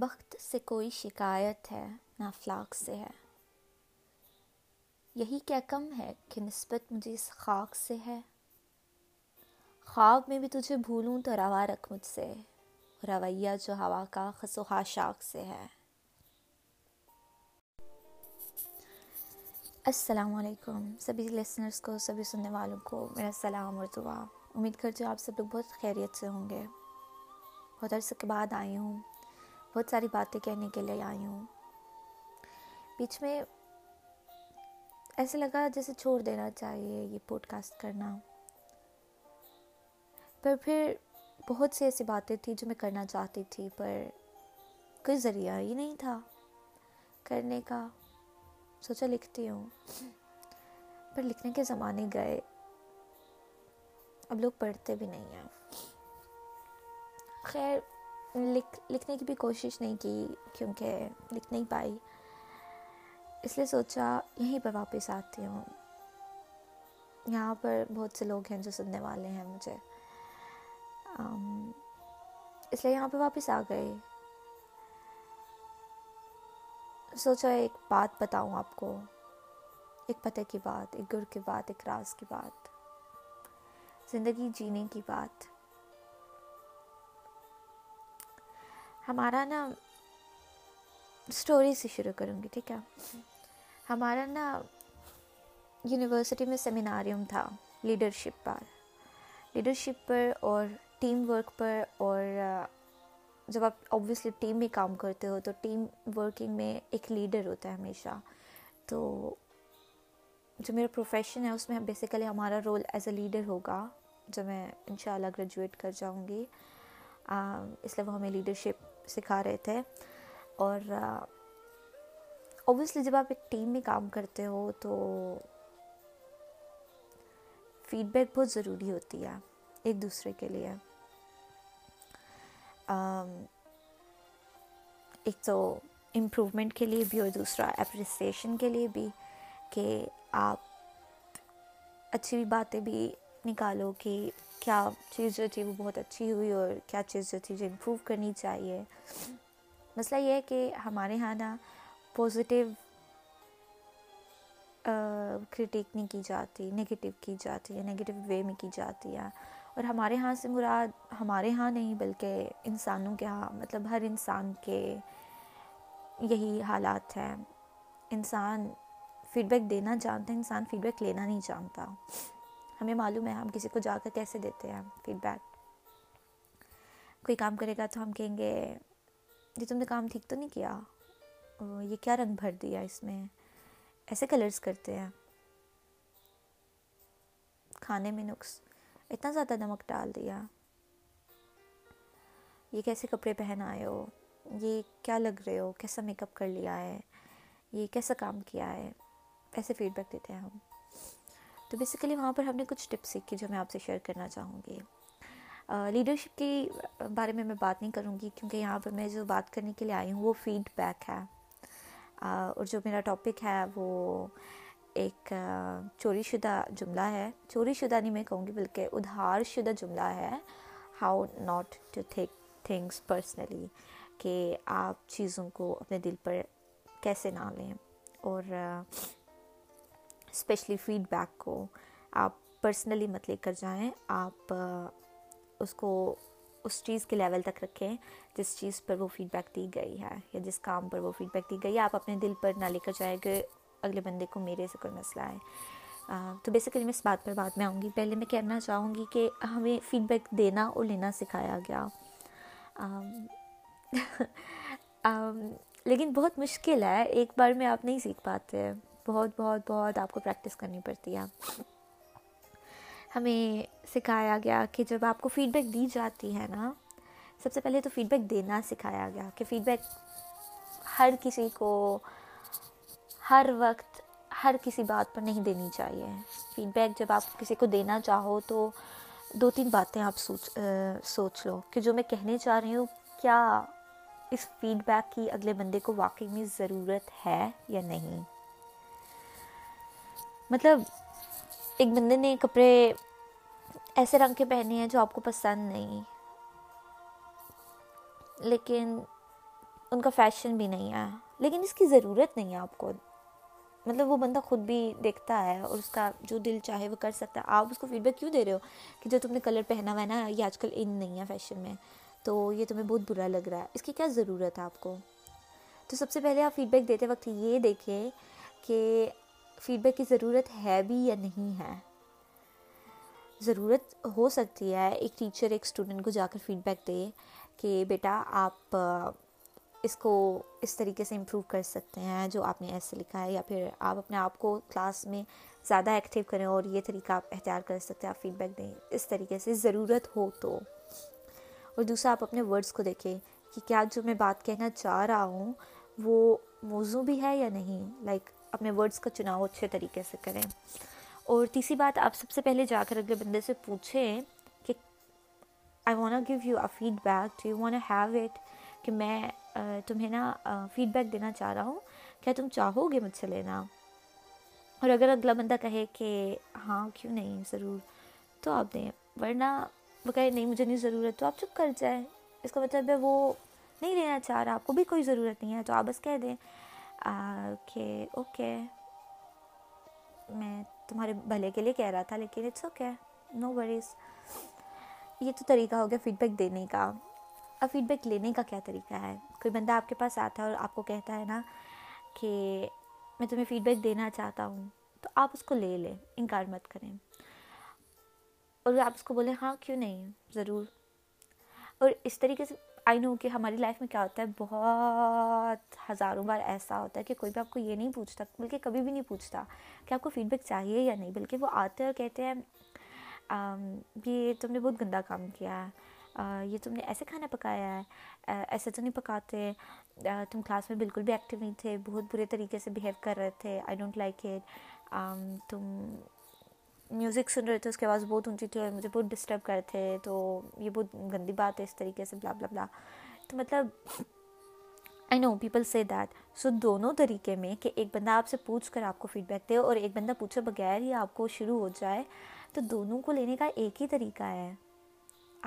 بخت سے کوئی شکایت ہے نہ فلاک سے ہے یہی کیا کم ہے کہ نسبت مجھے اس خاک سے ہے خواب میں بھی تجھے بھولوں تو روا رکھ مجھ سے رویہ جو ہوا کا خصوشاق سے ہے السلام علیکم سبھی لسنرس کو سبھی سننے والوں کو میرا سلام اور دعا امید کرتے آپ سب لوگ بہت خیریت سے ہوں گے بہت عرصے کے بعد آئی ہوں بہت ساری باتیں کہنے کے لیے آئی ہوں بیچ میں ایسے لگا جیسے چھوڑ دینا چاہیے یہ پوڈ کاسٹ کرنا پر پھر بہت سی ایسی باتیں تھی جو میں کرنا چاہتی تھی پر کوئی ذریعہ ہی نہیں تھا کرنے کا سوچا لکھتی ہوں پر لکھنے کے زمانے گئے اب لوگ پڑھتے بھی نہیں ہیں خیر لکھ لکھنے کی بھی کوشش نہیں کی کیونکہ لکھ نہیں پائی اس لیے سوچا یہیں پہ واپس آتی ہوں یہاں پر بہت سے لوگ ہیں جو سننے والے ہیں مجھے اس لیے یہاں پہ واپس آ گئی سوچا ایک بات بتاؤں آپ کو ایک پتے کی بات ایک گر کی بات ایک راز کی بات زندگی جینے کی بات ہمارا نا اسٹوری سے شروع کروں گی ٹھیک ہے ہمارا نا یونیورسٹی میں سیمیناریم تھا لیڈرشپ پر لیڈرشپ پر اور ٹیم ورک پر اور جب آپ اوبیسلی ٹیم میں کام کرتے ہو تو ٹیم ورکنگ میں ایک لیڈر ہوتا ہے ہمیشہ تو جو میرا پروفیشن ہے اس میں بیسیکلی ہمارا رول ایز اے لیڈر ہوگا جو میں انشاءاللہ گریجویٹ کر جاؤں گی اس لیے وہ ہمیں لیڈرشپ سکھا رہے تھے اور اوبویسلی جب آپ ایک ٹیم میں کام کرتے ہو تو فیڈ بیک بہت ضروری ہوتی ہے ایک دوسرے کے لیے ایک تو امپروومنٹ کے لیے بھی اور دوسرا اپریسیشن کے لیے بھی کہ آپ اچھی باتیں بھی نکالو کہ کیا چیز جو تھی وہ بہت اچھی ہوئی اور کیا چیز جو تھی جو امپروو کرنی چاہیے مسئلہ یہ ہے کہ ہمارے یہاں نا پوزیٹیو کرٹیک نہیں کی جاتی نگیٹیو کی جاتی ہے نگیٹیو وے میں کی جاتی ہے اور ہمارے ہاں سے مراد ہمارے ہاں نہیں بلکہ انسانوں کے ہاں مطلب ہر انسان کے یہی حالات ہیں انسان فیڈ بیک دینا جانتا ہے انسان فیڈ بیک لینا نہیں جانتا ہمیں معلوم ہے ہم کسی کو جا کر کیسے دیتے ہیں فیڈ بیک کوئی کام کرے گا تو ہم کہیں گے جی تم نے کام ٹھیک تو نہیں کیا یہ کیا رنگ بھر دیا اس میں ایسے کلرز کرتے ہیں کھانے میں نقص اتنا زیادہ نمک ڈال دیا یہ کیسے کپڑے پہن آئے ہو یہ کیا لگ رہے ہو کیسا میک اپ کر لیا ہے یہ کیسا کام کیا ہے ایسے فیڈ بیک دیتے ہیں ہم تو بیسیکلی وہاں پر ہم نے کچھ ٹپس سیکھی جو میں آپ سے شیئر کرنا چاہوں گی لیڈرشپ کے بارے میں میں بات نہیں کروں گی کیونکہ یہاں پر میں جو بات کرنے کے لیے آئی ہوں وہ فیڈ بیک ہے اور جو میرا ٹاپک ہے وہ ایک چوری شدہ جملہ ہے چوری شدہ نہیں میں کہوں گی بلکہ ادھار شدہ جملہ ہے how not to think things personally کہ آپ چیزوں کو اپنے دل پر کیسے نہ لیں اور اسپیشلی فیڈ بیک کو آپ پرسنلی مت لے کر جائیں آپ اس کو اس چیز کے لیول تک رکھیں جس چیز پر وہ فیڈ بیک دی گئی ہے یا جس کام پر وہ فیڈ بیک دی گئی ہے آپ اپنے دل پر نہ لے کر جائیں کہ اگلے بندے کو میرے سے کوئی مسئلہ ہے تو بیسیکلی میں اس بات پر بات میں آؤں گی پہلے میں کہنا چاہوں گی کہ ہمیں فیڈ بیک دینا اور لینا سکھایا گیا لیکن بہت مشکل ہے ایک بار میں آپ نہیں سیکھ پاتے ہیں بہت بہت بہت آپ کو پریکٹس کرنی پڑتی ہے ہمیں سکھایا گیا کہ جب آپ کو فیڈ بیک دی جاتی ہے نا سب سے پہلے تو فیڈ بیک دینا سکھایا گیا کہ فیڈ بیک ہر کسی کو ہر وقت ہر کسی بات پر نہیں دینی چاہیے فیڈ بیک جب آپ کسی کو دینا چاہو تو دو تین باتیں آپ سوچ سوچ لو کہ جو میں کہنے چاہ رہی ہوں کیا اس فیڈ بیک کی اگلے بندے کو واقعی میں ضرورت ہے یا نہیں مطلب ایک بندے نے کپڑے ایسے رنگ کے پہنے ہیں جو آپ کو پسند نہیں لیکن ان کا فیشن بھی نہیں ہے لیکن اس کی ضرورت نہیں ہے آپ کو مطلب وہ بندہ خود بھی دیکھتا ہے اور اس کا جو دل چاہے وہ کر سکتا ہے آپ اس کو فیڈ بیک کیوں دے رہے ہو کہ جو تم نے کلر پہنا ہوا ہے نا یہ آج کل ان نہیں ہے فیشن میں تو یہ تمہیں بہت برا لگ رہا ہے اس کی کیا ضرورت ہے آپ کو تو سب سے پہلے آپ فیڈ بیک دیتے وقت یہ دیکھیں کہ فیڈ بیک کی ضرورت ہے بھی یا نہیں ہے ضرورت ہو سکتی ہے ایک ٹیچر ایک اسٹوڈنٹ کو جا کر فیڈ بیک دے کہ بیٹا آپ اس کو اس طریقے سے امپروو کر سکتے ہیں جو آپ نے ایسے لکھا ہے یا پھر آپ اپنے آپ کو کلاس میں زیادہ ایکٹیو کریں اور یہ طریقہ آپ اختیار کر سکتے ہیں آپ فیڈ بیک دیں اس طریقے سے ضرورت ہو تو اور دوسرا آپ اپنے ورڈس کو دیکھیں کہ کیا جو میں بات کہنا چاہ رہا ہوں وہ موضوع بھی ہے یا نہیں لائک اپنے ورڈز کا چناؤ اچھے طریقے سے کریں اور تیسری بات آپ سب سے پہلے جا کر اگلے بندے سے پوچھیں کہ I wanna give you a feedback you wanna have it کہ میں تمہیں نا فیڈ بیک دینا چاہ رہا ہوں کیا تم چاہو گے مجھ سے لینا اور اگر اگلا بندہ کہے کہ ہاں کیوں نہیں ضرور تو آپ دیں ورنہ وہ کہے نہیں مجھے نہیں ضرورت تو آپ چپ کر جائیں اس کا مطلب ہے وہ نہیں لینا چاہ رہا آپ کو بھی کوئی ضرورت نہیں ہے تو آپ بس کہہ دیں کہ اوکے میں تمہارے بھلے کے لیے کہہ رہا تھا لیکن اٹس اوکے نو وریز یہ تو طریقہ ہو گیا فیڈ بیک دینے کا اب فیڈ بیک لینے کا کیا طریقہ ہے کوئی بندہ آپ کے پاس آتا ہے اور آپ کو کہتا ہے نا کہ میں تمہیں فیڈ بیک دینا چاہتا ہوں تو آپ اس کو لے لیں انکار مت کریں اور آپ اس کو بولیں ہاں کیوں نہیں ضرور اور اس طریقے سے آئی نو کہ ہماری لائف میں کیا ہوتا ہے بہت ہزاروں بار ایسا ہوتا ہے کہ کوئی بھی آپ کو یہ نہیں پوچھتا بلکہ کبھی بھی نہیں پوچھتا کہ آپ کو فیڈ بیک چاہیے یا نہیں بلکہ وہ آتے اور کہتے ہیں یہ تم نے بہت گندا کام کیا ہے یہ تم نے ایسے کھانا پکایا ہے ایسے تو نہیں پکاتے تم کلاس میں بالکل بھی ایکٹیو نہیں تھے بہت برے طریقے سے بیہیو کر رہے تھے آئی ڈونٹ لائک اٹ تم میوزک سن رہے تھے اس کے آواز بہت اونچی تھی اور مجھے بہت ڈسٹرب کر رہے تھے تو یہ بہت گندی بات ہے اس طریقے سے بلا بلا تو مطلب I know people say that so دونوں طریقے میں کہ ایک بندہ آپ سے پوچھ کر آپ کو فیڈ بیک دے اور ایک بندہ پوچھے بغیر ہی آپ کو شروع ہو جائے تو دونوں کو لینے کا ایک ہی طریقہ ہے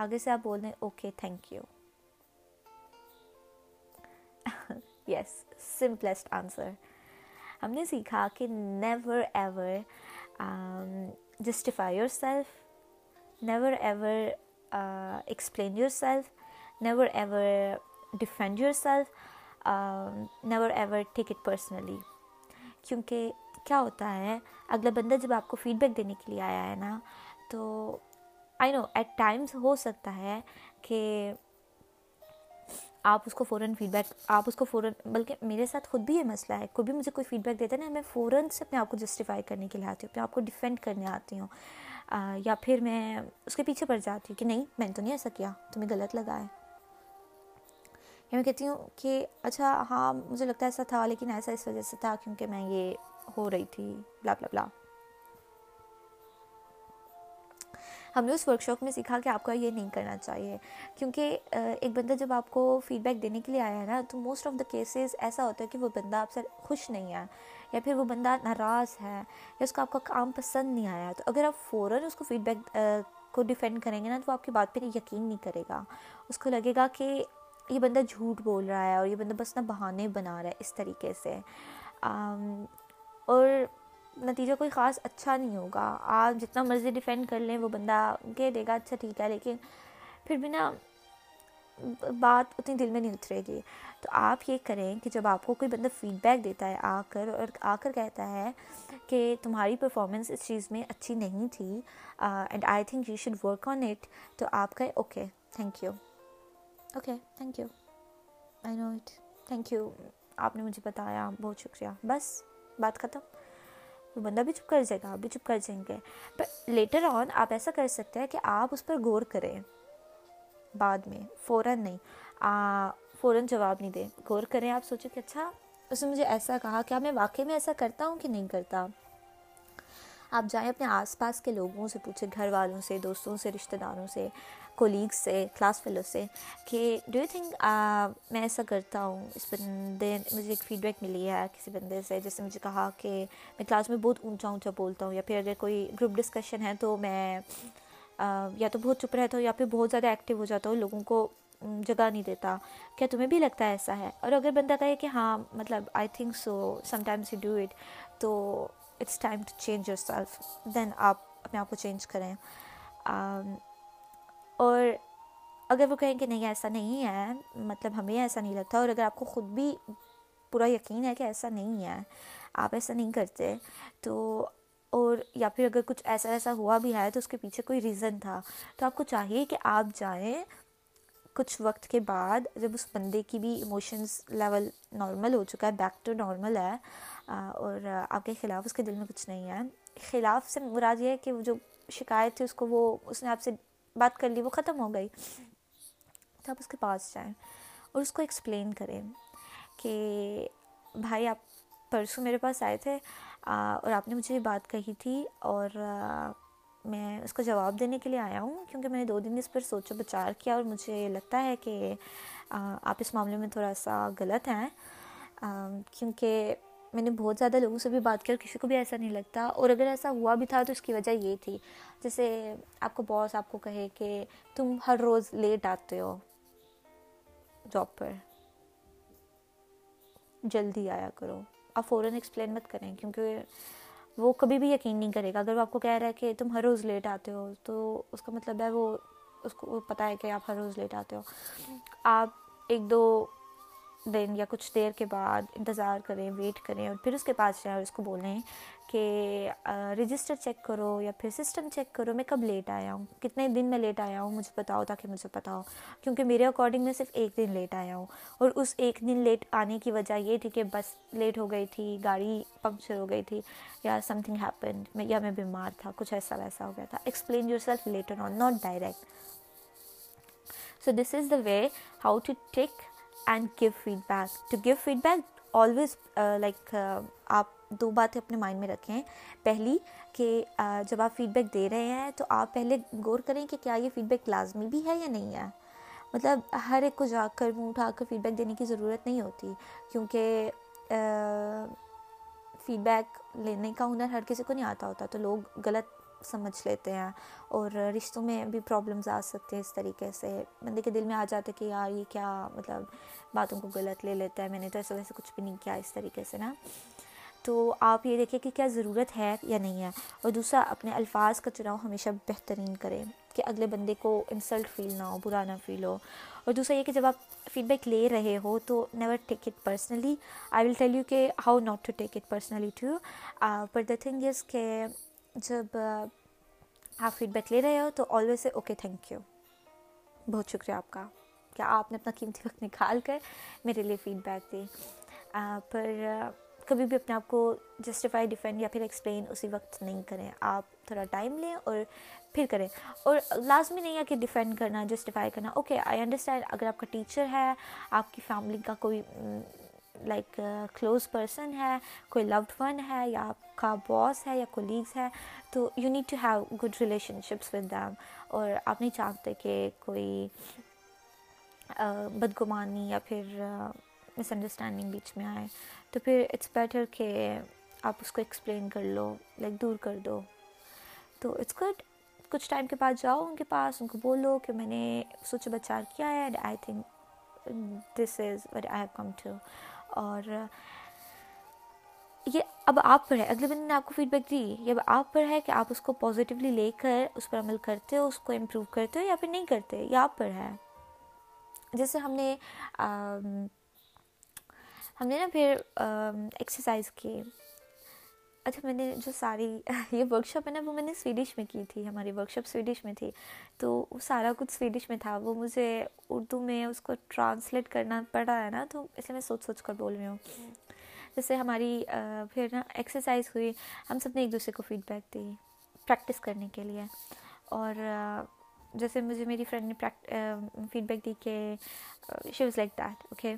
آگے سے آپ بول رہے ہیں okay thank you yes simplest answer ہم نے سیکھا کہ never ever justify yourself never ever explain yourself never ever defend self never ever take it personally کیونکہ کیا ہوتا ہے اگلا بندہ جب آپ کو فیڈ بیک دینے کے لیے آیا ہے نا تو آئی نو ایٹ ٹائمس ہو سکتا ہے کہ آپ اس کو فوراً فیڈ بیک آپ اس کو فوراً بلکہ میرے ساتھ خود بھی یہ مسئلہ ہے کوئی بھی مجھے کوئی فیڈ بیک دیتا ہے نا میں فوراً سے اپنے آپ کو جسٹیفائی کرنے کے لیے آتی ہوں میں آپ کو ڈیفینڈ کرنے آتی ہوں یا پھر میں اس کے پیچھے پڑ جاتی ہوں کہ نہیں میں نے تو نہیں ایسا کیا تمہیں غلط لگا ہے یا میں کہتی ہوں کہ اچھا ہاں مجھے لگتا ایسا تھا لیکن ایسا اس وجہ سے تھا کیونکہ میں یہ ہو رہی تھی بلا بلا بلا ہم نے اس ورک شاپ میں سیکھا کہ آپ کو یہ نہیں کرنا چاہیے کیونکہ ایک بندہ جب آپ کو فیڈ بیک دینے کے لیے آیا ہے نا تو موسٹ آف دا کیسز ایسا ہوتا ہے کہ وہ بندہ آپ سے خوش نہیں ہے یا پھر وہ بندہ ناراض ہے یا اس کا آپ کا کام پسند نہیں آیا تو اگر آپ فوراً اس کو فیڈ بیک کو ڈیفینڈ کریں گے نا تو وہ آپ کی بات پہ یقین نہیں کرے گا اس کو لگے گا کہ یہ بندہ جھوٹ بول رہا ہے اور یہ بندہ بس نہ بہانے بنا رہا ہے اس طریقے سے اور نتیجہ کوئی خاص اچھا نہیں ہوگا آپ جتنا مرضی ڈیفینڈ کر لیں وہ بندہ کہہ دے گا اچھا ٹھیک ہے لیکن پھر بھی نا بات اتنی دل میں نہیں اترے گی تو آپ یہ کریں کہ جب آپ کو کوئی بندہ فیڈ بیک دیتا ہے آ کر اور آ کر کہتا ہے کہ تمہاری پرفارمنس اس چیز میں اچھی نہیں تھی and I think you should work on it تو آپ کا okay thank you okay thank you I know it thank you آپ نے مجھے بتایا بہت شکریہ بس بات ختم تو بندہ بھی چپ کر جائے گا آپ بھی چپ کر جائیں گے پر لیٹر آن آپ ایسا کر سکتے ہیں کہ آپ اس پر غور کریں بعد میں فوراً نہیں فوراً جواب نہیں دیں غور کریں آپ سوچیں کہ اچھا اس نے مجھے ایسا کہا کہ میں واقعی میں ایسا کرتا ہوں کہ نہیں کرتا آپ جائیں اپنے آس پاس کے لوگوں سے پوچھیں گھر والوں سے دوستوں سے رشتہ داروں سے کولیگ سے کلاس فیلو سے کہ ڈو یو تھنک میں ایسا کرتا ہوں اس بندے مجھے ایک فیڈ بیک ملی ہے کسی بندے سے جیسے مجھے کہا کہ میں کلاس میں بہت اونچا اونچا بولتا ہوں یا پھر اگر کوئی گروپ ڈسکشن ہے تو میں یا تو بہت چپ رہتا ہوں یا پھر بہت زیادہ ایکٹیو ہو جاتا ہوں لوگوں کو جگہ نہیں دیتا کیا تمہیں بھی لگتا ہے ایسا ہے اور اگر بندہ کہے کہ ہاں مطلب I think so sometimes you do it تو it's time to change yourself then آپ اپنے آپ کو چینج کریں اور اگر وہ کہیں کہ نہیں ایسا نہیں ہے مطلب ہمیں ایسا نہیں لگتا اور اگر آپ کو خود بھی پورا یقین ہے کہ ایسا نہیں ہے آپ ایسا نہیں کرتے تو اور یا پھر اگر کچھ ایسا ایسا ہوا بھی ہے تو اس کے پیچھے کوئی ریزن تھا تو آپ کو چاہیے کہ آپ جائیں کچھ وقت کے بعد جب اس بندے کی بھی ایموشنز لیول نارمل ہو چکا ہے بیک ٹو نارمل ہے اور آپ کے خلاف اس کے دل میں کچھ نہیں ہے خلاف سے مراد یہ ہے کہ وہ جو شکایت تھی اس کو وہ اس نے آپ سے بات کر لی وہ ختم ہو گئی تو آپ اس کے پاس جائیں اور اس کو ایکسپلین کریں کہ بھائی آپ پرسوں میرے پاس آئے تھے اور آپ نے مجھے یہ بات کہی تھی اور میں اس کو جواب دینے کے لیے آیا ہوں کیونکہ میں نے دو دن اس پر سوچ و بچار کیا اور مجھے لگتا ہے کہ آپ اس معاملے میں تھوڑا سا غلط ہیں کیونکہ میں نے بہت زیادہ لوگوں سے بھی بات کر کسی کو بھی ایسا نہیں لگتا اور اگر ایسا ہوا بھی تھا تو اس کی وجہ یہ تھی جیسے آپ کو باس آپ کو کہے کہ تم ہر روز لیٹ آتے ہو جاب پر جلدی آیا کرو آپ فوراً ایکسپلین مت کریں کیونکہ وہ کبھی بھی یقین نہیں کرے گا اگر وہ آپ کو کہہ رہا ہے کہ تم ہر روز لیٹ آتے ہو تو اس کا مطلب ہے وہ اس کو پتہ ہے کہ آپ ہر روز لیٹ آتے ہو آپ ایک دو دن یا کچھ دیر کے بعد انتظار کریں ویٹ کریں اور پھر اس کے پاس جائیں اور اس کو بولیں کہ رجسٹر چیک کرو یا پھر سسٹم چیک کرو میں کب لیٹ آیا ہوں کتنے دن میں لیٹ آیا ہوں مجھے بتاؤ تاکہ مجھے پتا ہو کیونکہ میرے اکارڈنگ میں صرف ایک دن لیٹ آیا ہوں اور اس ایک دن لیٹ آنے کی وجہ یہ تھی کہ بس لیٹ ہو گئی تھی گاڑی پنکچر ہو گئی تھی یا سم تھنگ ہیپن یا میں بیمار تھا کچھ ایسا ویسا ہو گیا تھا explain yourself later on not direct so this is the way how to take and give feedback to give feedback always like آپ دو باتیں اپنے مائنڈ میں رکھیں پہلی کہ جب آپ فیڈ بیک دے رہے ہیں تو آپ پہلے غور کریں کہ کیا یہ فیڈ بیک لازمی بھی ہے یا نہیں ہے مطلب ہر ایک کو جا کر منہ اٹھا کر فیڈ بیک دینے کی ضرورت نہیں ہوتی کیونکہ فیڈ بیک لینے کا ہنر ہر کسی کو نہیں آتا ہوتا تو لوگ غلط سمجھ لیتے ہیں اور رشتوں میں بھی پرابلمز آ سکتے ہیں اس طریقے سے بندے کے دل میں آ جاتے ہے کہ یار یہ کیا مطلب باتوں کو غلط لے لیتا ہے میں نے تو ایسے ویسے کچھ بھی نہیں کیا اس طریقے سے نا تو آپ یہ دیکھیں کہ کیا ضرورت ہے یا نہیں ہے اور دوسرا اپنے الفاظ کا چناؤ ہمیشہ بہترین کریں کہ اگلے بندے کو انسلٹ فیل نہ ہو برا نہ فیل ہو اور دوسرا یہ کہ جب آپ فیڈ بیک لے رہے ہو تو never take it personally I will tell you کہ how not to take it personally to per the thing is کہ جب آپ فیڈ بیک لے رہے ہو تو آلویز اوکے تھینک یو بہت شکریہ آپ کا کیا آپ نے اپنا قیمتی وقت نکال کر میرے لیے فیڈ بیک دی پر کبھی بھی اپنے آپ کو جسٹیفائی ڈیفینڈ یا پھر ایکسپلین اسی وقت نہیں کریں آپ تھوڑا ٹائم لیں اور پھر کریں اور لازمی نہیں ہے کہ ڈیفینڈ کرنا جسٹیفائی کرنا اوکے آئی انڈرسٹینڈ اگر آپ کا ٹیچر ہے آپ کی فیملی کا کوئی لائک کلوز پرسن ہے کوئی لوڈ ون ہے یا آپ کا باس ہے یا کولیگز ہے تو need to have good relationships with them اور آپ نہیں چاہتے کہ کوئی بدگمانی یا پھر مس انڈرسٹینڈنگ بیچ میں آئے تو پھر اٹس بیٹر کہ آپ اس کو ایکسپلین کر لو لائک دور کر دو تو اٹس گڈ کچھ ٹائم کے بعد جاؤ ان کے پاس ان کو بولو کہ میں نے سوچ بچار کیا ہے I think this is what I have come to اور یہ اب آپ پر ہے اگلے بندے نے آپ کو فیڈ بیک دی یہ اب آپ پر ہے کہ آپ اس کو پوزیٹیولی لے کر اس پر عمل کرتے ہو اس کو امپروو کرتے ہو یا پھر نہیں کرتے یہ آپ پر ہے جیسے ہم نے ہم نے نا پھر ایکسرسائز کی اچھا میں نے جو ساری یہ ورک شاپ ہے نا وہ میں نے سویڈش میں کی تھی ہماری ورک شاپ سویڈش میں تھی تو وہ سارا کچھ سویڈش میں تھا وہ مجھے اردو میں اس کو ٹرانسلیٹ کرنا پڑا ہے نا تو اس لیے میں سوچ سوچ کر بول رہی ہوں جیسے ہماری پھر نا ایکسرسائز ہوئی ہم سب نے ایک دوسرے کو فیڈ بیک دی پریکٹس کرنے کے لیے اور جیسے مجھے میری فرینڈ نے فیڈ بیک دی کہ she was like that okay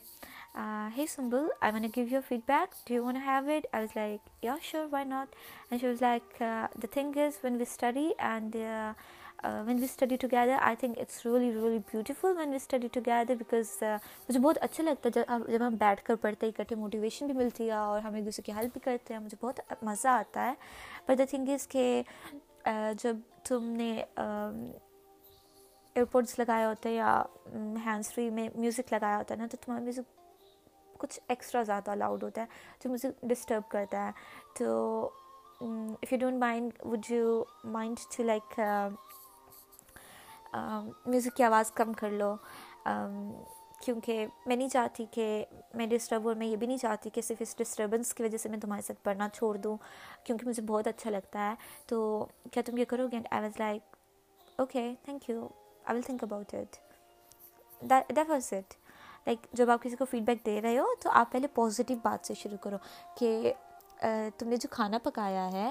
he simple I when give you feedback do you want have it I was like you are sure why not and she was like the thing is when we study and when we study together I think it's really really beautiful when we study together because مجھے بہت اچھا لگتا ہے جب جب ہم بیٹھ کر پڑھتے اکٹھے موٹیویشن بھی ملتی ہے اور ہم ایک دوسرے کی ہیلپ بھی کرتے ہیں مجھے بہت مزہ آتا ہے بٹ دا تھنگ از کہ جب تم نے ایئر پوڈس لگائے ہوتے ہیں یا ہینڈس فری میں میوزک لگایا ہوتا ہے نا تو تمہارا میوزک کچھ ایکسٹرا زیادہ الاؤڈ ہوتا ہے جو مجھے ڈسٹرب کرتا ہے تو if you don't mind would you mind to like music کی آواز کم کر لو کیونکہ میں نہیں چاہتی کہ میں ڈسٹرب ہوں میں یہ بھی نہیں چاہتی کہ صرف اس ڈسٹربنس کی وجہ سے میں تمہارے ساتھ پڑھنا چھوڑ دوں کیونکہ مجھے بہت اچھا لگتا ہے تو کیا تم یہ کرو گے and I was like okay thank you I will think about it that was it like جب آپ کسی کو فیڈ بیک دے رہے ہو تو آپ پہلے پازیٹیو بات سے شروع کرو کہ تم نے جو کھانا پکایا ہے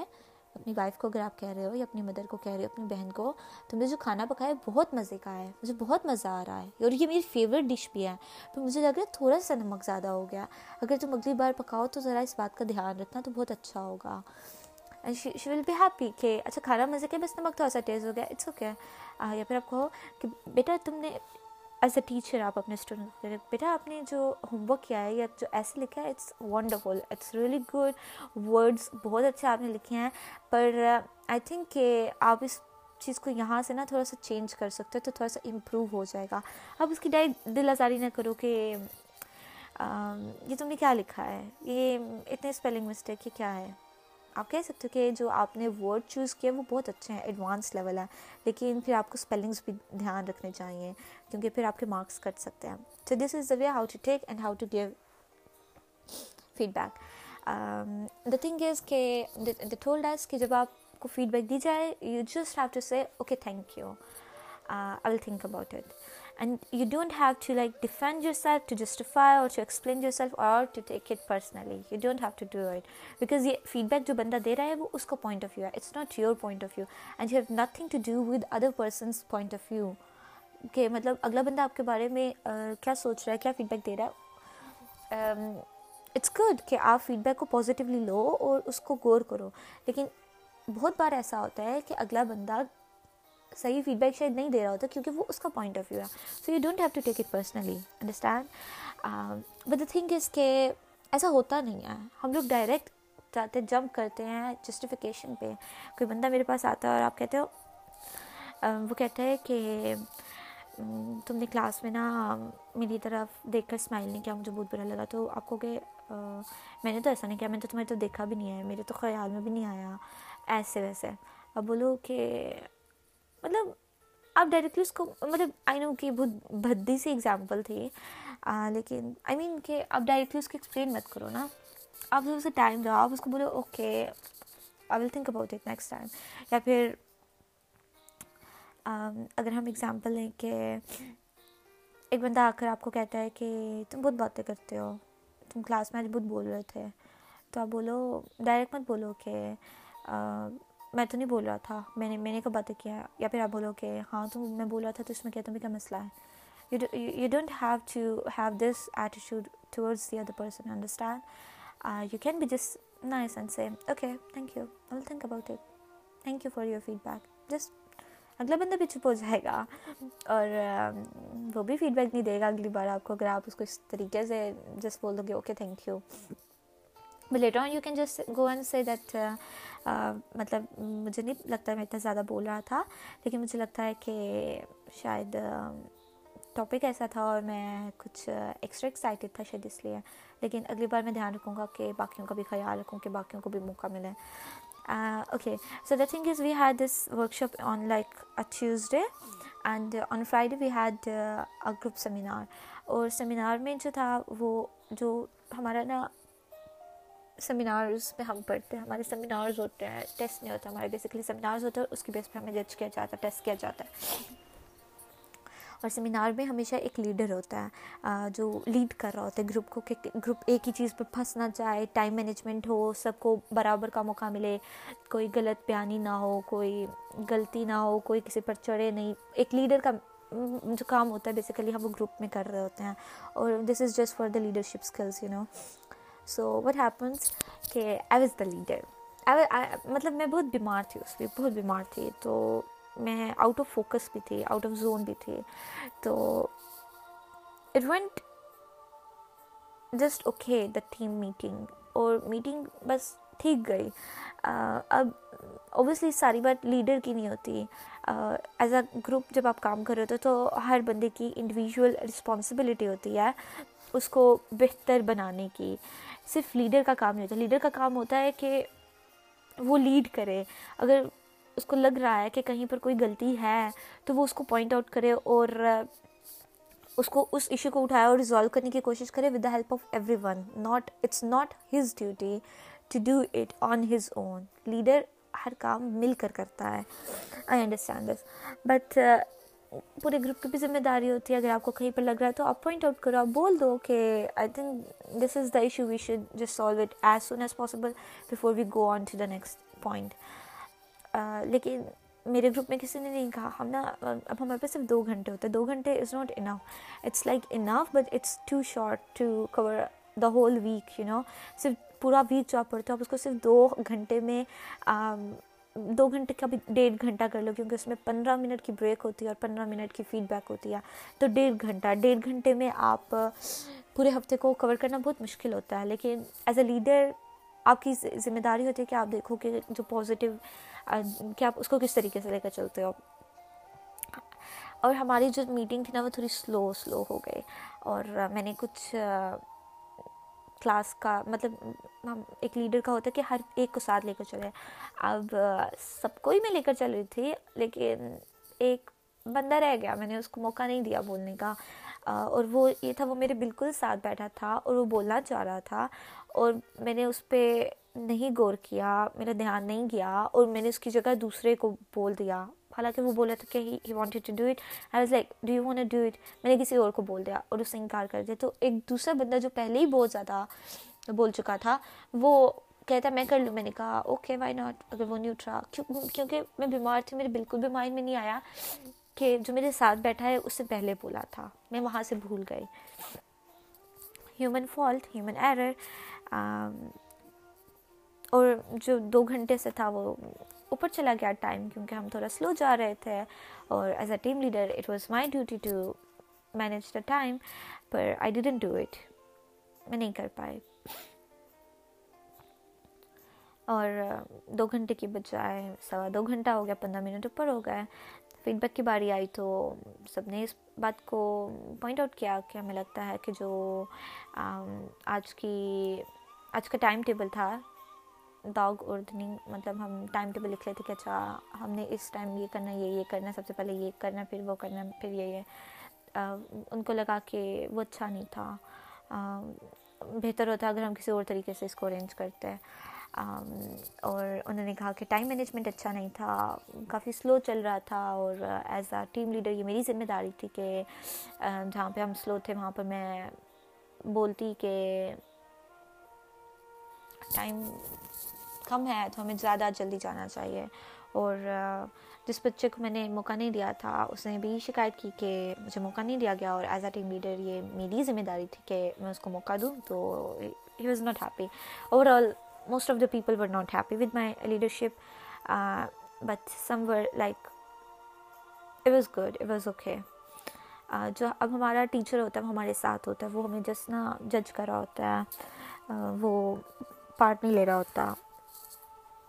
اپنی وائف کو اگر آپ کہہ رہے ہو یا اپنی مدر کو کہہ رہے ہو اپنی بہن کو تم نے جو کھانا پکایا بہت مزے کا ہے مجھے بہت مزہ آ رہا ہے اور یہ میری فیوریٹ ڈش بھی ہے تو مجھے لگ رہا ہے تھوڑا سا نمک زیادہ ہو گیا اگر تم اگلی بار پکاؤ تو ذرا اس بات کا دھیان رکھنا تو بہت اچھا ہوگا and she she will be happy کہ اچھا کھانا مزے کے بس نمک تھوڑا سا ٹیز ہو گیا اٹس اوکے یا پھر آپ کہو کہ بیٹا تم نے ایز اے ٹیچر آپ اپنے اسٹوڈنٹ بیٹا آپ نے جو ہوم ورک کیا ہے یا جو ایسے لکھا ہے it's wonderful it's really good words بہت اچھے آپ نے لکھے ہیں پر آئی تھنک کہ آپ اس چیز کو یہاں سے نا تھوڑا سا چینج کر سکتے ہو تو تھوڑا سا امپروو ہو جائے گا اب اس کی ڈائٹ دل آزاری نہ کرو کہ یہ تم نے کیا لکھا ہے یہ اتنے اسپیلنگ مسٹیک کہ کیا ہے آپ کہہ سکتے ہو کہ جو آپ نے ورڈ چوز کیا وہ بہت اچھے ہیں ایڈوانس لیول ہے لیکن پھر آپ کو اسپیلنگس بھی دھیان رکھنے چاہیے کیونکہ پھر آپ کے مارکس کٹ سکتے ہیں تو this is the way how to take and how to give feedback the thing is کہ دا ٹولڈ ایز کہ جب آپ کو فیڈ بیک دی جائے you just have to say okay thank you I think about it and you don't have to like defend yourself to justify اور to explain yourself اور to take it personally you don't to do it because یہ feedback جو بندہ دے رہا ہے وہ اس کا پوائنٹ آف ویو ہے it's not your point of view and you have nothing to do what other persons point of view کہ مطلب اگلا بندہ آپ کے بارے میں کیا سوچ رہا ہے کیا فیڈ بیک دے رہا ہے اٹس گڈ کہ آپ فیڈ بیک کو پازیٹیولی لو اور اس کو غور کرو لیکن بہت بار ایسا ہوتا ہے کہ اگلا بندہ صحیح فیڈ بیک شاید نہیں دے رہا ہوتا کیونکہ وہ اس کا پوائنٹ آف ویو ہے so you don't have to take it personally understand but the thing is کہ ایسا ہوتا نہیں ہے ہم لوگ ڈائریکٹ جاتے جمپ کرتے ہیں جسٹیفیکیشن پہ کوئی بندہ میرے پاس آتا ہے اور آپ کہتے ہو um, وہ کہتے ہیں کہ um, تم نے کلاس میں نا میری طرف دیکھ کر اسمائل نہیں کیا مجھے بہت برا لگا تو آپ کو کہ میں نے تو ایسا نہیں کیا میں نے تو تمہیں تو دیکھا بھی نہیں ہے میرے تو خیال میں بھی نہیں آیا ایسے ویسے اب بولو کہ مطلب آپ ڈائریکٹلی اس کو مطلب آئی نو کہ بہت بھدی سی ایگزامپل تھی لیکن آئی مین کہ آپ ڈائریکٹلی اس کو ایکسپلین مت کرو نا آپ جب اسے ٹائم دو آپ اس کو بولو okay I will think about it next time یا پھر اگر ہم اگزامپل لیں کہ ایک بندہ آ کر آپ کو کہتا ہے کہ تم بہت باتیں کرتے ہو تم کلاس میں آج بہت بول رہے تھے تو آپ بولو ڈائریکٹ مت بولو کہ میں تو نہیں بول رہا تھا میں نے میں نے کب باتیں کیا یا پھر آپ بولو کہ ہاں تو میں بول رہا تھا تو اس میں کیا تمہیں کیا مسئلہ ہے you don't have to have this ایٹیچیوڈ towards the other person understand you can be just nice and same okay thank you will think about it thank you for your feedback just اگلا بندہ بھی چھپ ہو جائے گا اور um, وہ بھی feed back نہیں دے گا اگلی بار آپ کو اگر آپ اس کو اس طریقے سے جسٹ بول دو گے okay thank you but later on you can just go and say that مطلب مجھے نہیں لگتا میں اتنا زیادہ بول رہا تھا لیکن مجھے لگتا ہے کہ شاید ٹاپک ایسا تھا اور میں کچھ ایکسٹرا ایکسائٹیڈ تھا شاید اس لیے لیکن اگلی بار میں دھیان رکھوں گا کہ باقیوں کا بھی خیال رکھوں کہ باقیوں کو بھی موقع ملے okay so the thing is we had this workshop on like a Tuesday and on Friday we had a group seminar اور سیمینار میں جو تھا وہ جو ہمارا نا سیمینارز میں ہم پڑھتے ہیں ہمارے سیمینارز ہوتے ہیں ٹیسٹ نہیں ہوتا ہمارے بیسکلی سیمینارز ہوتے ہیں اس کی بیس پہ ہمیں جج کیا جاتا ہے ٹیسٹ کیا جاتا ہے اور سیمینار میں ہمیشہ ایک لیڈر ہوتا ہے جو لیڈ کر رہا ہوتا ہے گروپ کو کہ گروپ ایک ہی چیز پہ نہ جائے ٹائم مینجمنٹ ہو سب کو برابر کا موقع ملے کوئی غلط بیانی نہ ہو کوئی غلطی نہ ہو کوئی کسی پر چڑھے نہیں ایک لیڈر کا جو کام ہوتا ہے بیسیکلی ہم وہ گروپ میں کر رہے ہوتے ہیں اور this is just for the leadership skills you know so what happens کہ آئی واز دا لیڈر مطلب میں بہت بیمار تھی اس پہ بہت بیمار تھی تو میں آؤٹ آف فوکس بھی تھی آؤٹ آف زون بھی تھی تو it went just okay the theme meeting اور میٹنگ بس ٹھیک گئی اب اوبیسلی ساری بات لیڈر کی نہیں ہوتی ایز اے گروپ جب آپ کام کر رہے ہوتے تو ہر بندے کی انڈیویژول رسپانسبلٹی ہوتی ہے اس کو بہتر بنانے کی صرف لیڈر کا کام نہیں ہوتا لیڈر کا کام ہوتا ہے کہ وہ لیڈ کرے اگر اس کو لگ رہا ہے کہ کہیں پر کوئی غلطی ہے تو وہ اس کو پوائنٹ آؤٹ کرے اور اس کو اس ایشو کو اٹھائے اور ریزالو کرنے کی کوشش کرے with the help of everyone not it's not his duty to do it on his own leader ہر کام مل کر کرتا ہے آئی انڈرسٹینڈ دس بٹ پورے گروپ کی بھی ذمہ داری ہوتی ہے اگر آپ کو کہیں پر لگ رہا ہے تو آپ پوائنٹ آؤٹ کرو آپ بول دو کہ I think this is the issue we should just solve it as soon as possible before we go on to the next point لیکن میرے گروپ میں کسی نے نہیں کہا ہم نا اب ہمارے پاس صرف دو گھنٹے ہوتے ہیں دو گھنٹے is not enough it's like enough but it's too short to cover the whole week you know صرف پورا ویک جو آپ پڑھتے ہو آپ اس کو صرف دو گھنٹے میں دو گھنٹے کا بھی ڈیڑھ گھنٹہ کر لو کیونکہ اس میں پندرہ منٹ کی بریک ہوتی ہے اور پندرہ منٹ کی فیڈ بیک ہوتی ہے تو ڈیڑھ گھنٹہ ڈیڑھ گھنٹے میں آپ پورے ہفتے کو کور کرنا بہت مشکل ہوتا ہے لیکن ایز اے لیڈر آپ کی ذمہ داری ہوتی ہے کہ آپ دیکھو کہ جو پازیٹیو کہ آپ اس کو کس طریقے سے لے کر چلتے ہو اور ہماری جو میٹنگ تھی نا وہ تھوڑی سلو سلو ہو گئی اور میں نے کچھ کلاس کا مطلب ایک لیڈر کا ہوتا ہے کہ ہر ایک کو ساتھ لے کر چلے اب سب کو ہی میں لے کر چل رہی تھی لیکن ایک بندہ رہ گیا میں نے اس کو موقع نہیں دیا بولنے کا اور وہ یہ تھا وہ میرے بالکل ساتھ بیٹھا تھا اور وہ بولنا چاہ رہا تھا اور میں نے اس پہ نہیں غور کیا میرا دھیان نہیں گیا اور میں نے اس کی جگہ دوسرے کو بول دیا حالانکہ وہ بولا تھا کہ he wanted to do it I was like do you want do it میں نے کسی اور کو بول دیا اور اس سے انکار کر دیا تو ایک دوسرا بندہ جو پہلے ہی بہت زیادہ بول چکا تھا وہ کہتا ہے میں کر لوں میں نے کہا اوکے وائی ناٹ اگر وہ نہیں اٹھ رہا کیونکہ میں بیمار تھی میرے بالکل بھی مائنڈ میں نہیں آیا کہ جو میرے ساتھ بیٹھا ہے اس سے پہلے بولا تھا میں وہاں سے بھول گئی ہیومن فالٹ ہیومن ایرر اور جو دو گھنٹے سے تھا وہ اوپر چلا گیا ٹائم کیونکہ ہم تھوڑا سلو جا رہے تھے اور as a team leader it was my duty to manage the time per I didn't do it میں نہیں کر پائی اور uh, دو گھنٹے کی بجائے سوا دو گھنٹہ ہو گیا پندرہ منٹ اوپر ہو گئے فیڈ بیک کی باری آئی تو سب نے اس بات کو پوائنٹ آؤٹ کیا کہ ہمیں لگتا ہے کہ جو um, آج کی آج کا ٹائم ٹیبل تھا داغ اردنی مطلب ہم ٹائم ٹیبل لکھ لیتے کہ اچھا ہم نے اس ٹائم یہ کرنا یہ یہ کرنا سب سے پہلے یہ کرنا پھر وہ کرنا پھر یہ یہ ان کو لگا کہ وہ اچھا نہیں تھا بہتر ہوتا اگر ہم کسی اور طریقے سے اس کو ارینج کرتے اور انہوں نے کہا کہ ٹائم مینجمنٹ اچھا نہیں تھا کافی سلو چل رہا تھا اور ایز آ ٹیم لیڈر یہ میری ذمہ داری تھی کہ جہاں پہ ہم سلو تھے وہاں پہ میں بولتی کہ ٹائم کم ہے تو ہمیں زیادہ جلدی جانا چاہیے اور جس بچے کو میں نے موقع نہیں دیا تھا اس نے بھی شکایت کی کہ مجھے موقع نہیں دیا گیا اور ایز اے ٹیم لیڈر یہ میری ذمہ داری تھی کہ میں اس کو موقع دوں تو he was not happy overall most of the people were not happy with my leadership but some were like it was good it was okay جو اب ہمارا ٹیچر ہوتا ہے وہ ہمارے ساتھ ہوتا ہے وہ ہمیں جس نہ جج کر رہا ہوتا ہے uh, وہ پارٹ نہیں لے رہا ہوتا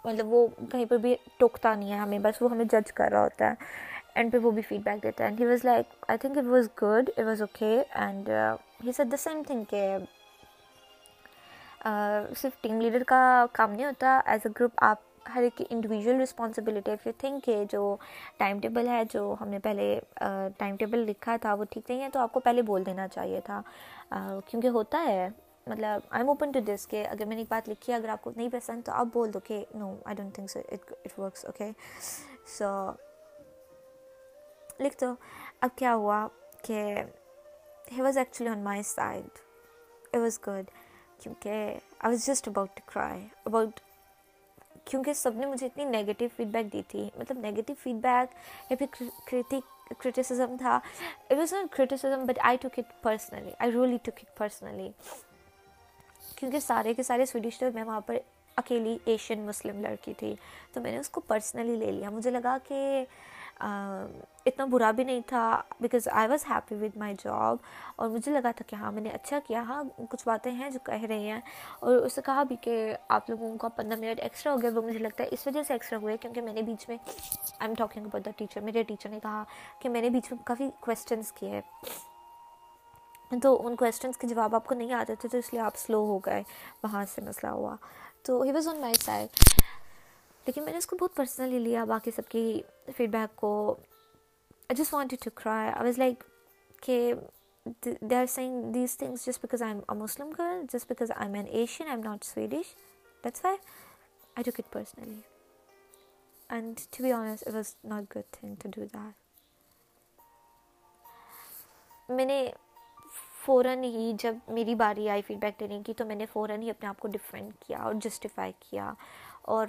مطلب وہ کہیں پر بھی ٹوکتا نہیں ہے ہمیں بس وہ ہمیں جج کر رہا ہوتا ہے اینڈ پھر وہ بھی فیڈ بیک دیتا ہے and he was like I think it was good it was okay and he said the same thing کہ uh, صرف ٹیم لیڈر کا کام نہیں ہوتا ایز اے گروپ آپ ہر ایک کی رسپانسبلٹی ایف یو تھنک کہ جو ٹائم ٹیبل ہے جو ہم نے پہلے ٹائم uh, ٹیبل لکھا تھا وہ ٹھیک نہیں ہے تو آپ کو پہلے بول دینا چاہیے تھا uh, کیونکہ ہوتا ہے مطلب I am open to this کہ اگر میں نے ایک بات لکھی ہے اگر آپ کو نہیں پسند تو آپ بول دو کہ no I don't think so it works okay so لکھ دو اب کیا ہوا کہ he was actually on my side it was good کیونکہ I was just about to cry about کیونکہ سب نے مجھے اتنی نگیٹیو فیڈ بیک دی تھی مطلب نگیٹیو فیڈ بیک یا پھر کرٹیسزم تھا it was not but I I personally took it personally کیونکہ سارے کے سارے سویڈش تھے میں وہاں پر اکیلی ایشین مسلم لڑکی تھی تو میں نے اس کو پرسنلی لے لیا مجھے لگا کہ اتنا برا بھی نہیں تھا because I was happy with my job اور مجھے لگا تھا کہ ہاں میں نے اچھا کیا ہاں کچھ باتیں ہیں جو کہہ رہی ہیں اور اس نے کہا بھی کہ آپ لوگوں کا پندرہ منٹ ایکسٹرا ہو گیا وہ مجھے لگتا ہے اس وجہ سے ایکسٹرا ہوئے کیونکہ میں نے بیچ میں I am talking about the teacher میرے ٹیچر نے کہا کہ میں نے بیچ میں کافی کویسچنس کیے تو ان کویشچنس کے جواب آپ کو نہیں آتے تھے تو اس لیے آپ سلو ہو گئے وہاں سے مسئلہ ہوا تو he was on my side لیکن میں نے اس کو بہت پرسنلی لیا باقی سب کی فیڈ بیک کو I just want to cry I was like کہ they are saying these things just because I am a Muslim girl just because I am an Asian I am not Swedish that's why I took it personally and to be honest was not good thing to do that میں نے فوراً ہی جب میری باری آئی feed back دینے کی تو میں نے فوراً ہی اپنے آپ کو ڈیفینڈ کیا اور جسٹیفائی کیا اور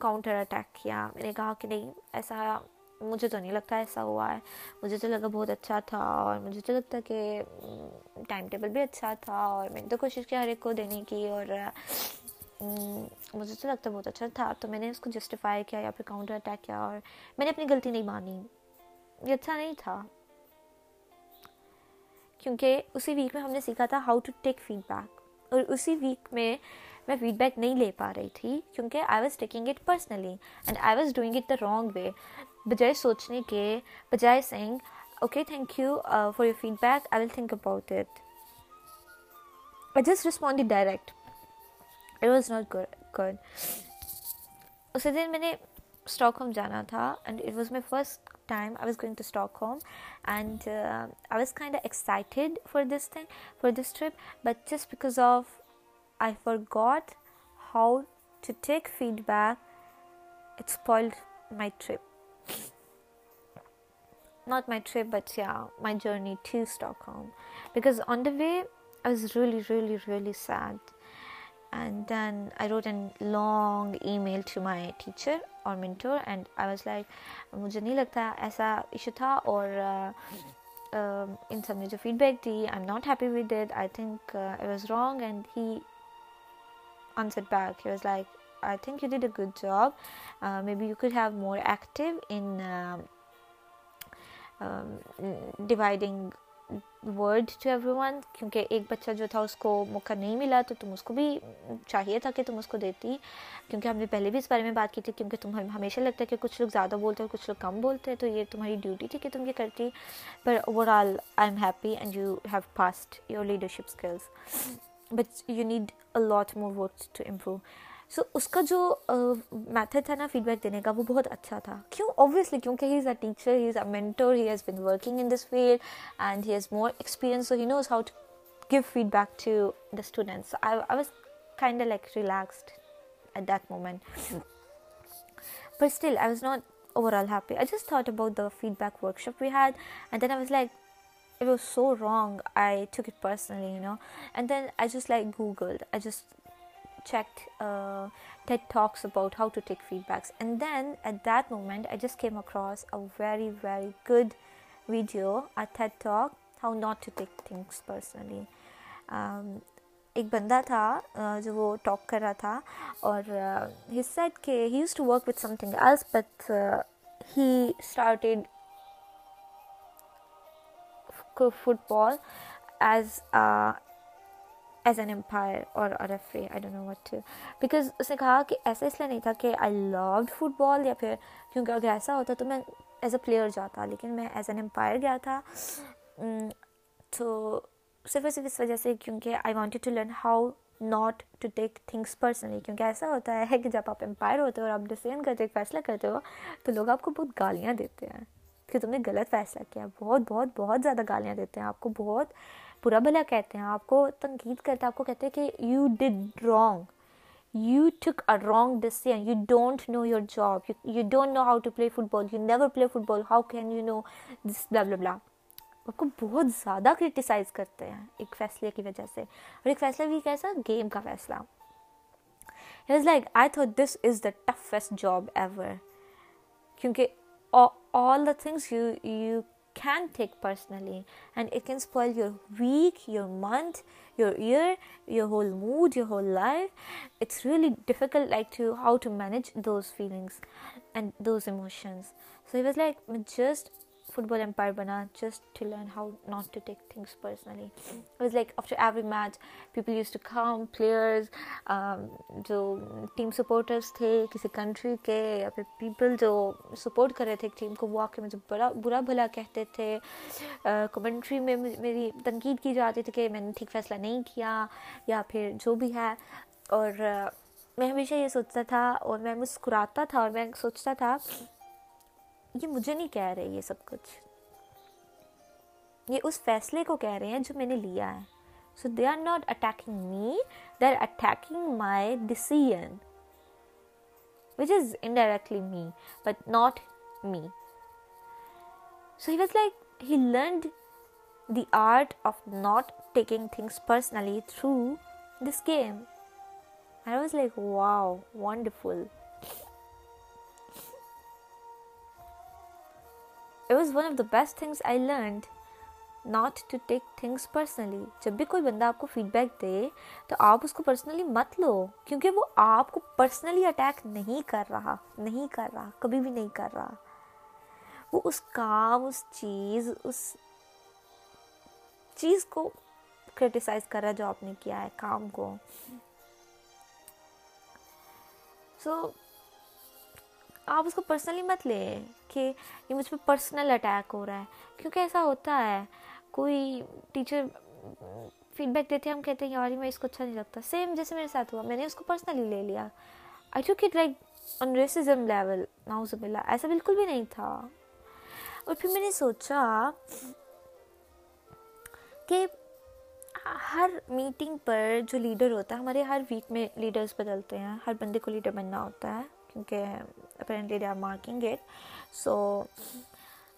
کاؤنٹر اٹیک کیا میں نے کہا کہ نہیں ایسا مجھے تو نہیں لگتا ایسا ہوا ہے مجھے تو لگا بہت اچھا تھا اور مجھے تو لگتا کہ ٹائم ٹیبل بھی اچھا تھا اور میں نے تو کوشش کیا ہر ایک کو دینے کی اور مجھے تو لگتا بہت اچھا تھا تو میں نے اس کو جسٹیفائی کیا یا پھر کاؤنٹر اٹیک کیا اور میں نے اپنی غلطی نہیں مانی یہ اچھا نہیں تھا کیونکہ اسی ویک میں ہم نے سیکھا تھا how to take feedback اور اسی ویک میں میں فیڈ بیک نہیں لے پا رہی تھی کیونکہ I was taking it personally and I was doing it the wrong way بجائے سوچنے کے بجائے saying okay thank you for your feedback I will think about it I just respond direct it was not good اسی دن میں نے Stockholm جانا تھا and it was my first time I was going to Stockholm, and uh, I was kind of excited for this trip, but just because of I forgot how to take feedback, it spoiled my trip. Not my trip, but yeah, my journey to Stockholm, because on the way I was really, really, really sad. And then I wrote an long email to my teacher اور mentor and I was like مجھے نہیں لگتا ایسا issue تھا اور ان سب نے جو feedback them not happy with it I think I was wrong and he answered back he was like I think you did a good job maybe you could have more active in dividing word to everyone کیونکہ ایک بچہ جو تھا اس کو موقع نہیں ملا تو تم اس کو بھی چاہیے تھا کہ تم اس کو دیتی کیونکہ ہم نے پہلے بھی اس بارے میں بات کی تھی کیونکہ تم ہمیشہ لگتا ہے کہ کچھ لوگ زیادہ بولتے ہیں کچھ لوگ کم بولتے ہیں تو یہ تمہاری ڈیوٹی تھی کہ تم یہ کرتی پر overall I am happy and you have passed your leadership skills but you need a lot more work to improve so اس کا جو میتھڈ تھا نا فیڈ بیک دینے کا وہ بہت اچھا تھا کیوں اوبویسلی کیونکہ he is a teacher he is a mentor he has been working in this field and he has more experience he knows how to give feedback to the was kind like relaxed at that moment but still I was not overall happy I just thought about the feedback workshop we had and then I was like it was so wrong I took it personally you know and then I just like Google I just checked uh, TED Talks about how to take feedbacks. And then at that moment, I just came across a very, very good video, a TED Talk, how not to take things personally. Um, ایک بندہ تھا جو وہ talk کر رہا تھا اور he said کہ he used to work with something else but he started football as as an umpire اور آئی نو وٹ بیکاز اس نے کہا کہ ایسا اس لیے نہیں تھا کہ آئی لوڈ فٹ بال یا پھر کیونکہ اگر ایسا ہوتا تو میں ایز اے پلیئر جاتا لیکن میں ایز این امپائر گیا تھا mm، تو صرف صرف اس وجہ سے کیونکہ I wanted to learn how not to take things personally کیونکہ ایسا ہوتا ہے کہ جب آپ امپائر ہوتے ہو اور آپ ڈسیزن کرتے ہو فیصلہ کرتے ہو تو لوگ آپ کو بہت گالیاں دیتے ہیں کہ تم نے غلط فیصلہ کیا بہت بہت بہت زیادہ گالیاں دیتے ہیں آپ کو بہت برا بھلا کہتے ہیں آپ کو تنقید کرتے ہیں آپ کو کہتے ہیں کہ you did wrong you took a wrong decision you don't know your job you don't know how to play football you never play football how can you know this blah blah blah آپ کو بہت زیادہ criticise کرتے ہیں ایک فیصلے کی وجہ سے اور ایک فیصلہ بھی کیسا گیم کا فیصلہ ہٹ is like I think this is the toughest job ever کیونکہ all the things you you can take personally, and it can spoil your week, your month, your year, your whole mood, your whole life. It's really difficult to how to manage those feelings and those emotions. So he was like, just football umpire بنا just to learn how not to take things personally was like after every match people use to come players جو team supporters تھے کسی country کے یا پھر people جو support کر رہے تھے ایک ٹیم کو وہ آ کے مجھے بڑا برا بھلا کہتے تھے کمنٹری میں میری تنقید کی جاتی تھی کہ میں نے ٹھیک فیصلہ نہیں کیا یا پھر جو بھی ہے اور میں ہمیشہ یہ سوچتا تھا اور میں مسکراتا تھا اور میں سوچتا تھا یہ مجھے نہیں کہہ رہے یہ سب کچھ یہ اس فیصلے کو کہہ رہے ہیں جو میں نے لیا ہے so they are not attacking me they are attacking my decision which is indirectly me but not me so he was like he learned the art of not taking things personally through this game I was like wow wonderful It was one of the best things I learned not to take things personally. جب بھی کوئی بندہ آپ کو feedback دے تو آپ اس کو پرسنلی مت لو کیونکہ وہ آپ کو پرسنلی اٹیک نہیں کر رہا نہیں کر رہا کبھی بھی نہیں کر رہا وہ اس کام اس چیز اس چیز کو کریٹیسائز کر رہا جو آپ نے کیا ہے کام کو سو آپ اس کو پرسنلی مت لیں کہ یہ مجھ پہ پرسنل اٹیک ہو رہا ہے کیونکہ ایسا ہوتا ہے کوئی ٹیچر فیڈ بیک دیتے ہیں ہم کہتے ہیں یاری میں اس کو اچھا نہیں لگتا سیم جیسے میرے ساتھ ہوا میں نے اس کو پرسنلی لے لیا I think it like on racism level ناؤز اللہ ایسا بالکل بھی نہیں تھا اور پھر میں نے سوچا کہ ہر میٹنگ پر جو لیڈر ہوتا ہے ہمارے ہر ویک میں لیڈرس بدلتے ہیں ہر بندے کو لیڈر بننا ہوتا ہے apparently they are marking it so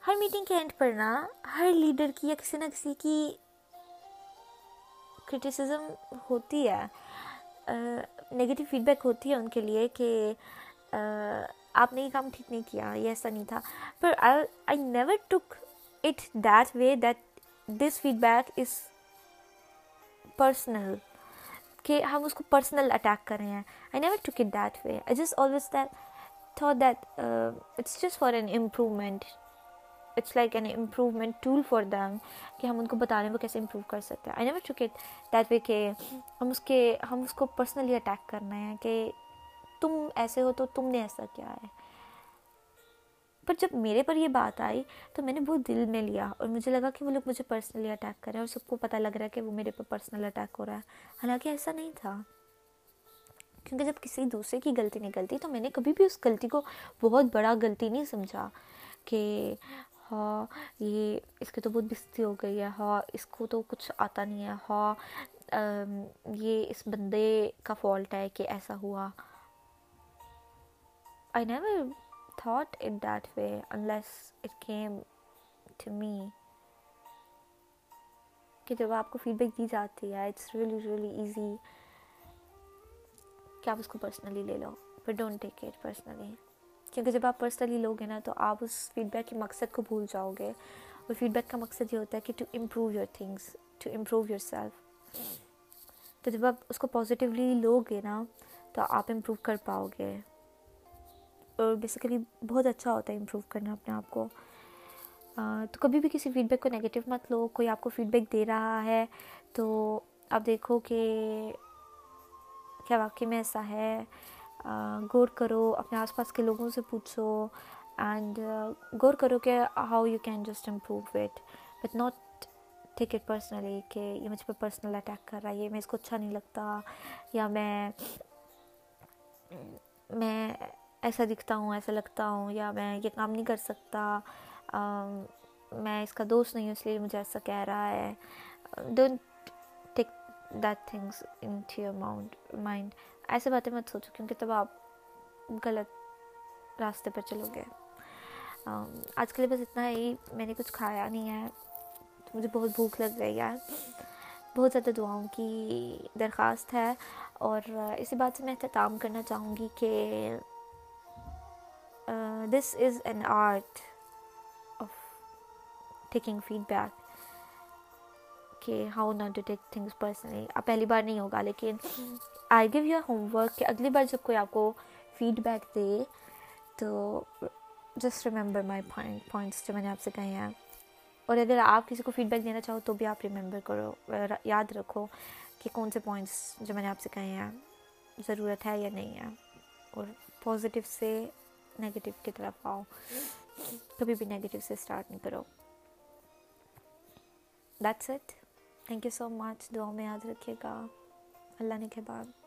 Hare meeting کے اینڈ پر نا ہر لیڈر کی یا کسی نہ کسی کی کرٹیسزم ہوتی ہے نگیٹو فیڈ بیک ہوتی ہے ان کے لیے کہ آپ نے یہ کام ٹھیک نہیں کیا یہ ایسا نہیں تھا پر I never took it that way that this feedback is personal کہ ہم اس کو پرسنل اٹیک کر رہے ہیں I never took it that way I just always that تھا just for an improvement it's like an improvement tool for them کہ ہم ان کو بتا رہے ہیں وہ کیسے امپروو کر سکتے ہیں I never took it that way کہ ہم اس کے ہم اس کو پرسنلی اٹیک کر رہے ہیں کہ تم ایسے ہو تو تم نے ایسا کیا ہے پر جب میرے پر یہ بات آئی تو میں نے بہت دل میں لیا اور مجھے لگا کہ وہ لوگ مجھے پرسنلی اٹیک کر رہے ہیں اور سب کو پتہ لگ رہا ہے کہ وہ میرے پر پرسنل اٹیک ہو رہا ہے حالانکہ ایسا نہیں تھا کیونکہ جب کسی دوسرے کی غلطی نہیں غلطی تو میں نے کبھی بھی اس غلطی کو بہت بڑا غلطی نہیں سمجھا کہ ہاں یہ اس کی تو بہت بستی ہو گئی ہے ہاں اس کو تو کچھ آتا نہیں ہے ہاں یہ اس بندے کا فالٹ ہے کہ ایسا ہوا thought it that way unless it came to me کہ جب آپ کو فیڈ بیک دی جاتی ہے اٹس ریئلی ریئلی ایزی کہ آپ اس کو پرسنلی لے لو but don't take it personally کیونکہ جب آپ پرسنلی لوگے نا تو آپ اس فیڈ بیک کے مقصد کو بھول جاؤ گے اور فیڈ بیک کا مقصد یہ ہوتا ہے کہ to improve your things to improve yourself تو جب آپ اس کو پازیٹیولی لو گے نا تو آپ امپروو کر پاؤ گے بیسیکلی بہت اچھا ہوتا ہے امپروو کرنا اپنے آپ کو تو کبھی بھی کسی فیڈ بیک کو نگیٹو مت لو کوئی آپ کو فیڈ بیک دے رہا ہے تو آپ دیکھو کہ کیا واقعی میں ایسا ہے غور کرو اپنے آس پاس کے لوگوں سے پوچھو اینڈ غور کرو کہ how you can just improve it but not take it personally کہ یہ مجھ پہ پرسنل اٹیک کر رہا ہے یہ میں اس کو اچھا نہیں لگتا یا میں میں ایسا دکھتا ہوں ایسا لگتا ہوں یا میں یہ کام نہیں کر سکتا میں اس کا دوست نہیں ہوں اس لیے مجھے ایسا کہہ رہا ہے don't take that things in your amount mind ایسے باتیں مت سوچو کیونکہ تب آپ غلط راستے پر چلو گے آج کے لیے بس اتنا ہی میں نے کچھ کھایا نہیں ہے مجھے بہت بھوک لگ رہی ہے بہت زیادہ دعاؤں کی درخواست ہے اور اسی بات سے میں اختتام کرنا چاہوں گی کہ this is an art of taking feedback کہ how not take things personally اب پہلی بار نہیں ہوگا لیکن I give your homework کہ اگلی بار جب کوئی آپ کو فیڈ بیک دے تو جسٹ ریممبر مائی پوائنٹس جو میں نے آپ سے کہے ہیں اور اگر آپ کسی کو فیڈ بیک دینا چاہو تو بھی آپ ریممبر کرو یاد رکھو کہ کون سے پوائنٹس جو میں نے آپ سے کہے ہیں ضرورت ہے یا نہیں ہے اور پازیٹیو سے نگیٹو کی طرف آؤ کبھی بھی نگیٹو سے اسٹارٹ نہیں کرو that's it thank you so much دعا میں یاد رکھیے گا اللہ نے کے بعد